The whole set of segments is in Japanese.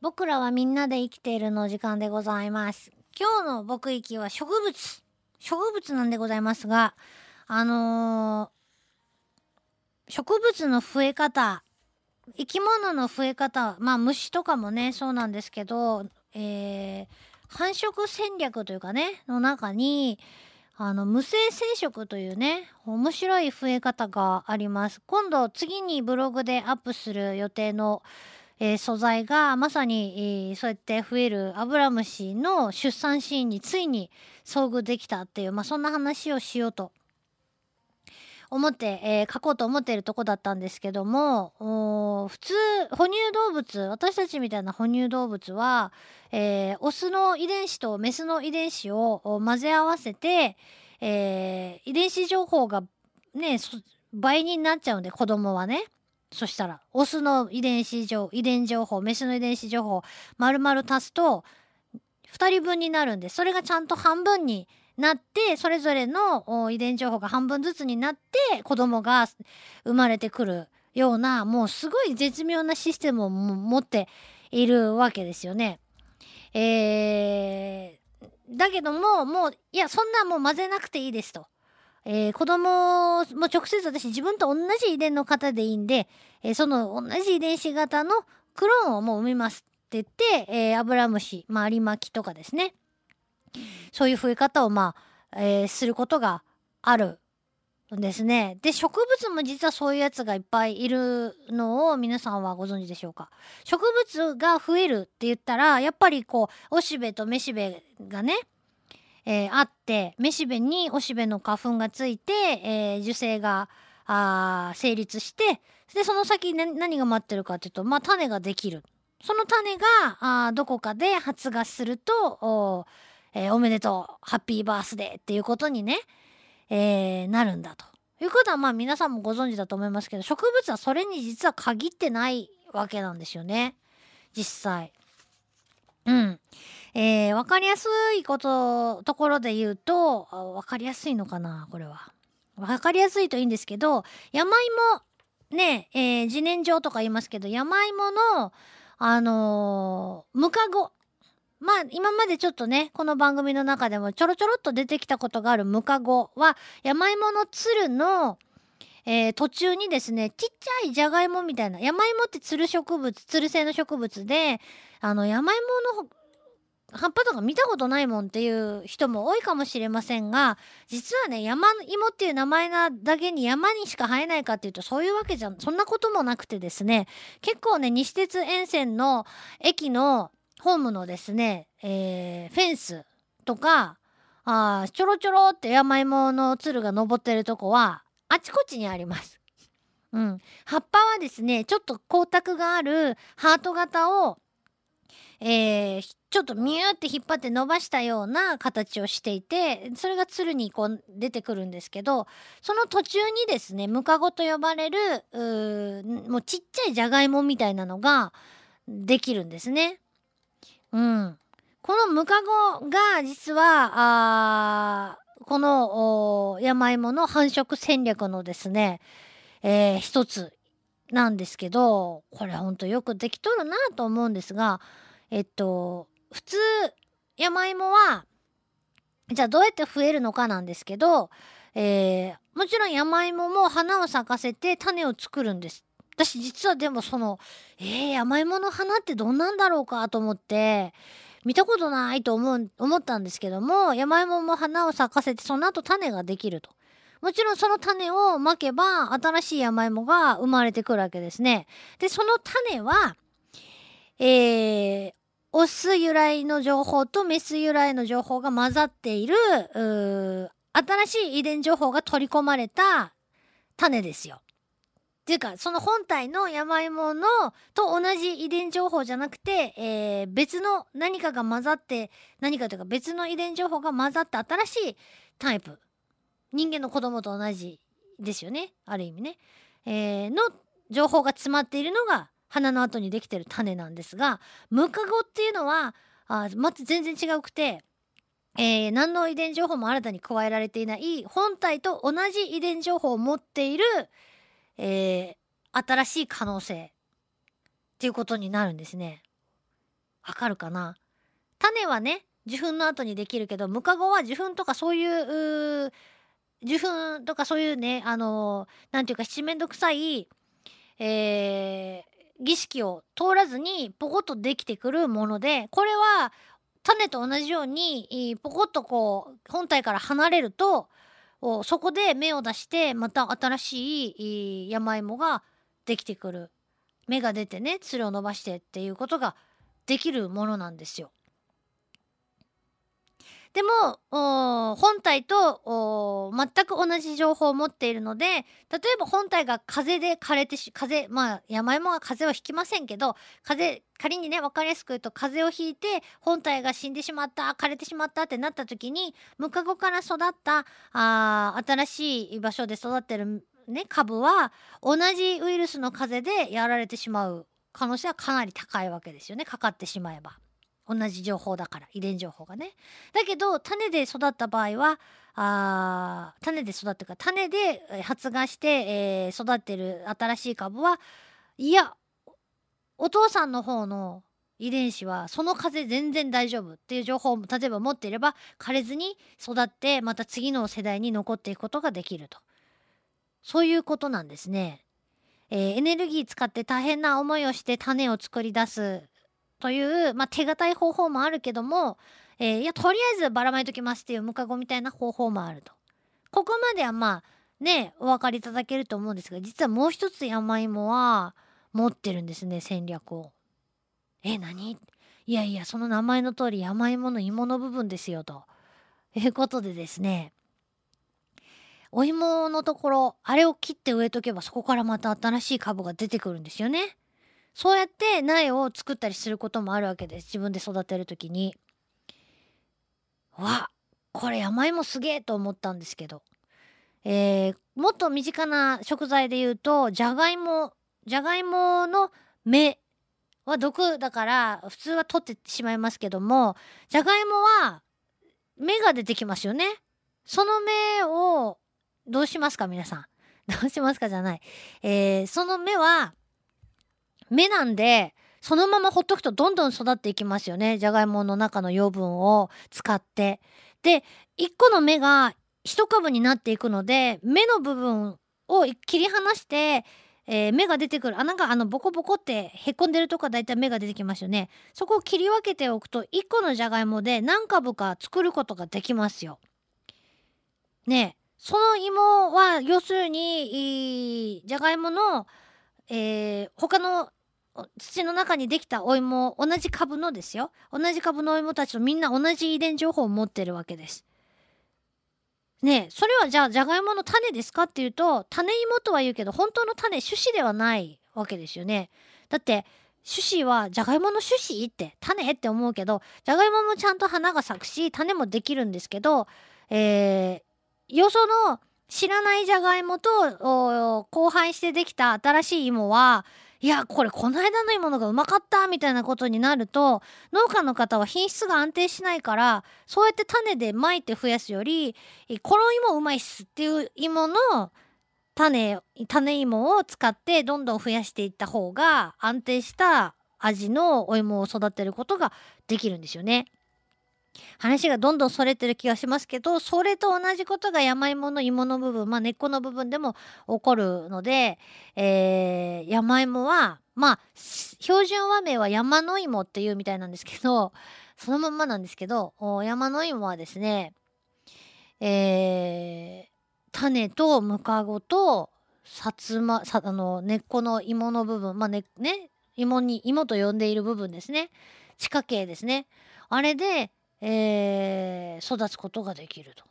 僕らはみんなで生きているの時間でございます。今日の僕域は植物。植物なんでございますが、あのー植物の増え方、生き物の増え方、まあ虫とかもね、そうなんですけど、えー繁殖戦略というかね、の中に、あの、無性生殖というね、面白い増え方があります。今度、次にブログでアップする予定の、えー素材が、まさに、えーそうやって増えるアブラムシの出産シーンについに遭遇できたっていう、まあ、そんな話をしようと思って、えー書こうと思っているとこだったんですけども、普通、哺乳動物、私たちみたいな哺乳動物は、えーオスの遺伝子とメスの遺伝子を混ぜ合わせて、えー遺伝子情報がね、倍になっちゃうんで、子供はね。そしたら、オスの遺伝子情、遺伝情報、メスの遺伝子情報、丸々足すと、2人分になるんで、それがちゃんと半分になって、それぞれの遺伝情報が半分ずつになって、子供が生まれてくるような、もうすごい絶妙なシステムを持っているわけですよね。えー、だけども、もう、いや、そんなもう混ぜなくていいですと。えー子供も直接私自分と同じ遺伝の方でいいんで、えーその同じ遺伝子型のクローンをもう産みますって言って、えーアブラムシ、まあ、アリマキとかですね。そういう増え方をまあ、えーすることがあるんですね。で、植物も実はそういうやつがいっぱいいるのを皆さんはご存知でしょうか？植物が増えるって言ったら、やっぱりこう、おしべとめしべがね、えーあって、めしべにおしべの花粉がついて、えー受精が、あ成立して、で、その先に何が待ってるかっていうと、まあ、種ができる。その種が、あどこかで発芽すると、お,、えーおめでとう、ハッピーバースデーっていうことにね、えーなるんだと。いうことは、まあ、皆さんもご存知だと思いますけど、植物はそれに実は限ってないわけなんですよね。実際。うん。えー、わかりやすいこと、ところで言うと、あわかりやすいのかなこれは。わかりやすいといいんですけど、山芋、ね、え自然薯とか言いますけど、山芋の、あのームカゴ。まあ、今までちょっとね、この番組の中でもちょろちょろっと出てきたことがあるムカゴは、山芋のつるの、えー途中にですね、ちっちゃいじゃがいもみたいな、山芋ってつる植物、つる性の植物で、あの、山芋の葉っぱとか見たことないもんっていう人も多いかもしれませんが、実はね、山芋っていう名前なだけに山にしか生えないかっていうとそういうわけじゃ、そんなこともなくてですね、結構ね、西鉄沿線の駅のホームのですね、えーフェンスとか、あちょろちょろって山芋のつるが登ってるとこは、あちこちにあります。うん。葉っぱはですね、ちょっと光沢があるハート型を、えーちょっとミューって引っ張って伸ばしたような形をしていて、それがつるにこう出てくるんですけど、その途中にですね、ムカゴと呼ばれる、もうちっちゃいじゃがいもみたいなのができるんですね。うん。このムカゴが実は、この山芋の繁殖戦略のですね、えー一つなんですけど、これほんとよくできとるなと思うんですが、えっと、普通、山芋は、じゃあどうやって増えるのかなんですけど、えーもちろん山芋も花を咲かせて種を作るんです。私実はでもその、えー、山芋の花ってどんなんだろうかと思って、見たことないと思う、思ったんですけども、山芋も花を咲かせて、その後種ができると。もちろんその種をまけば、新しい山芋が生まれてくるわけですね。で、その種は、えー、オス由来の情報とメス由来の情報が混ざっている、新しい遺伝情報が取り込まれた種ですよ。っていうか、その本体の山芋のと同じ遺伝情報じゃなくて、えー別の何かが混ざって、何かというか別の遺伝情報が混ざった新しいタイプ。人間の子供と同じですよね。ある意味ね。えーの情報が詰まっているのが花の後にできてる種なんですが、ムカゴっていうのは、あまた全然違うくて、えー何の遺伝情報も新たに加えられていない本体と同じ遺伝情報を持っている、えー新しい可能性っていうことになるんですね。わかるかな？種はね受粉の後にできるけどムカゴは受粉とかそういう受粉とかそういうねあの何て言うか七面倒くさい、えー、儀式を通らずにポコッとできてくるものでこれは種と同じようにポコッとこう本体から離れるとそこで芽を出してまた新しい山芋ができてくる芽が出てねつるを伸ばしてっていうことができるものなんですよ。でも本体と全く同じ情報を持っているので例えば本体が風で枯れてし風まあ山芋が風邪をひきませんけど風仮にね分かりやすく言うと風邪をひいて本体が死んでしまった枯れてしまったってなった時にムカゴから育ったあ新しい場所で育ってる、ね、株は同じウイルスの風邪でやられてしまう可能性はかなり高いわけですよねかかってしまえば。同じ情報だから遺伝情報がね。だけど種で育った場合はあ種で育ってか種で発芽して、えー、育ってる新しい株はいやお父さんの方の遺伝子はその風全然大丈夫っていう情報を例えば持っていれば枯れずに育ってまた次の世代に残っていくことができるとそういうことなんですね。えー、エネルギー使って大変な思いをして種を作り出すという、まあ、手堅い方法もあるけども、えー、いやとりあえずばらまいときますっていうムカゴみたいな方法もあると。ここまではまあねお分かりいただけると思うんですが実はもう一つ山芋は持ってるんですね戦略を。え何？いやいやその名前の通り山芋の芋の部分ですよということでですねお芋のところあれを切って植えとけばそこからまた新しい株が出てくるんですよね。そうやって苗を作ったりすることもあるわけです自分で育てる時に。わこれ山芋すげえと思ったんですけど、えー、もっと身近な食材で言うとじゃがいもじゃがいもの芽は毒だから普通は取ってしまいますけどもじゃがいもは芽が出てきますよね。その芽をどうしますか皆さん。どうしますかじゃない。えー、その芽は芽なんでそのままほっとくとどんどん育っていきますよねじゃがいもの中の養分を使って。で1個の芽が1株になっていくので芽の部分を切り離して、えー、芽が出てくる穴があのボコボコってへこんでるとこだいたい芽が出てきますよねそこを切り分けておくと1個のじゃがいもで何株か作ることができますよ。ねその芋は要するにじゃがいもの、えー、他の土の中にできたお芋同じ株のですよ同じ株のお芋たちとみんな同じ遺伝情報を持ってるわけです。ねえそれはじゃあじゃがいもの種ですかっていうと種芋とは言うけど本当の種種子ではないわけですよね。だって種子はじゃがいもの種子って種って思うけどじゃがいももちゃんと花が咲くし種もできるんですけど、えー、よその知らないじゃがいもと交配してできた新しい芋はいやこれこの間の芋のがうまかったみたいなことになると農家の方は品質が安定しないからそうやって種でまいて増やすよりこの芋うまいっすっていう芋の種種芋を使ってどんどん増やしていった方が安定した味のお芋を育てることができるんですよね。話がどんどんそれてる気がしますけどそれと同じことが山芋の芋の部分まあ根っこの部分でも起こるので、えー、山芋はまあ標準和名は山の芋っていうみたいなんですけどそのまんまなんですけど山の芋はですねえー、種とムカゴとさつまさあの根っこの芋の部分まあねね芋に芋と呼んでいる部分ですね。地下茎ですね。あれでえー、育つことができると。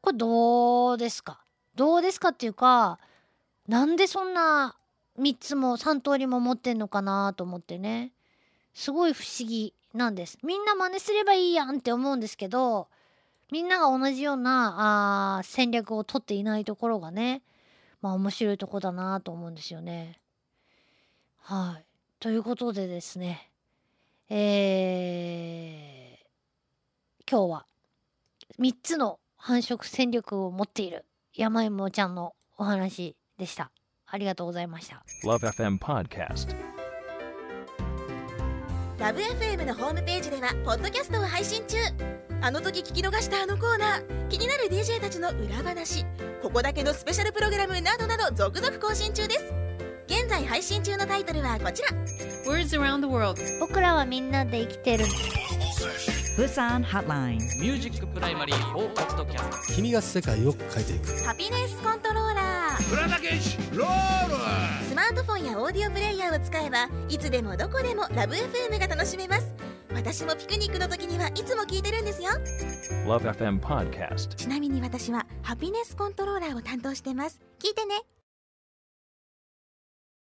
これどうですか？どうですかっていうかなんでそんな3つも3通りも持ってんのかなと思ってねすごい不思議なんです。みんな真似すればいいやんって思うんですけどみんなが同じようなあ戦略を取っていないところがねまあ面白いとこだなと思うんですよね。はい。ということでですねえー今日は。3つの繁殖戦力を持っている。山芋ちゃんのお話でした。ありがとうございました。LoveFM Podcast ラブ f m のホームページではポッドキャストを配信中。あの時聞き逃したあのコーナー。気になる DJ たちの裏話。ここだけのスペシャルプログラムなどなど続々更新中です。現在配信中のタイトルはこちら。Words around the world. 僕らはみんなで生きてる Busan Hotline. ミュージックプライマリー4ポッドキャスト君が世界を変えていく。ハピネスコントローラースマートフォンやオーディオプレイヤーを使えばいつでもどこでもラブ FM が楽しめます。私もピクニックの時にはいつも聞いてるんですよ。Love FM Podcast. ちなみに私はハピネスコントローラーを担当してます。聞いてね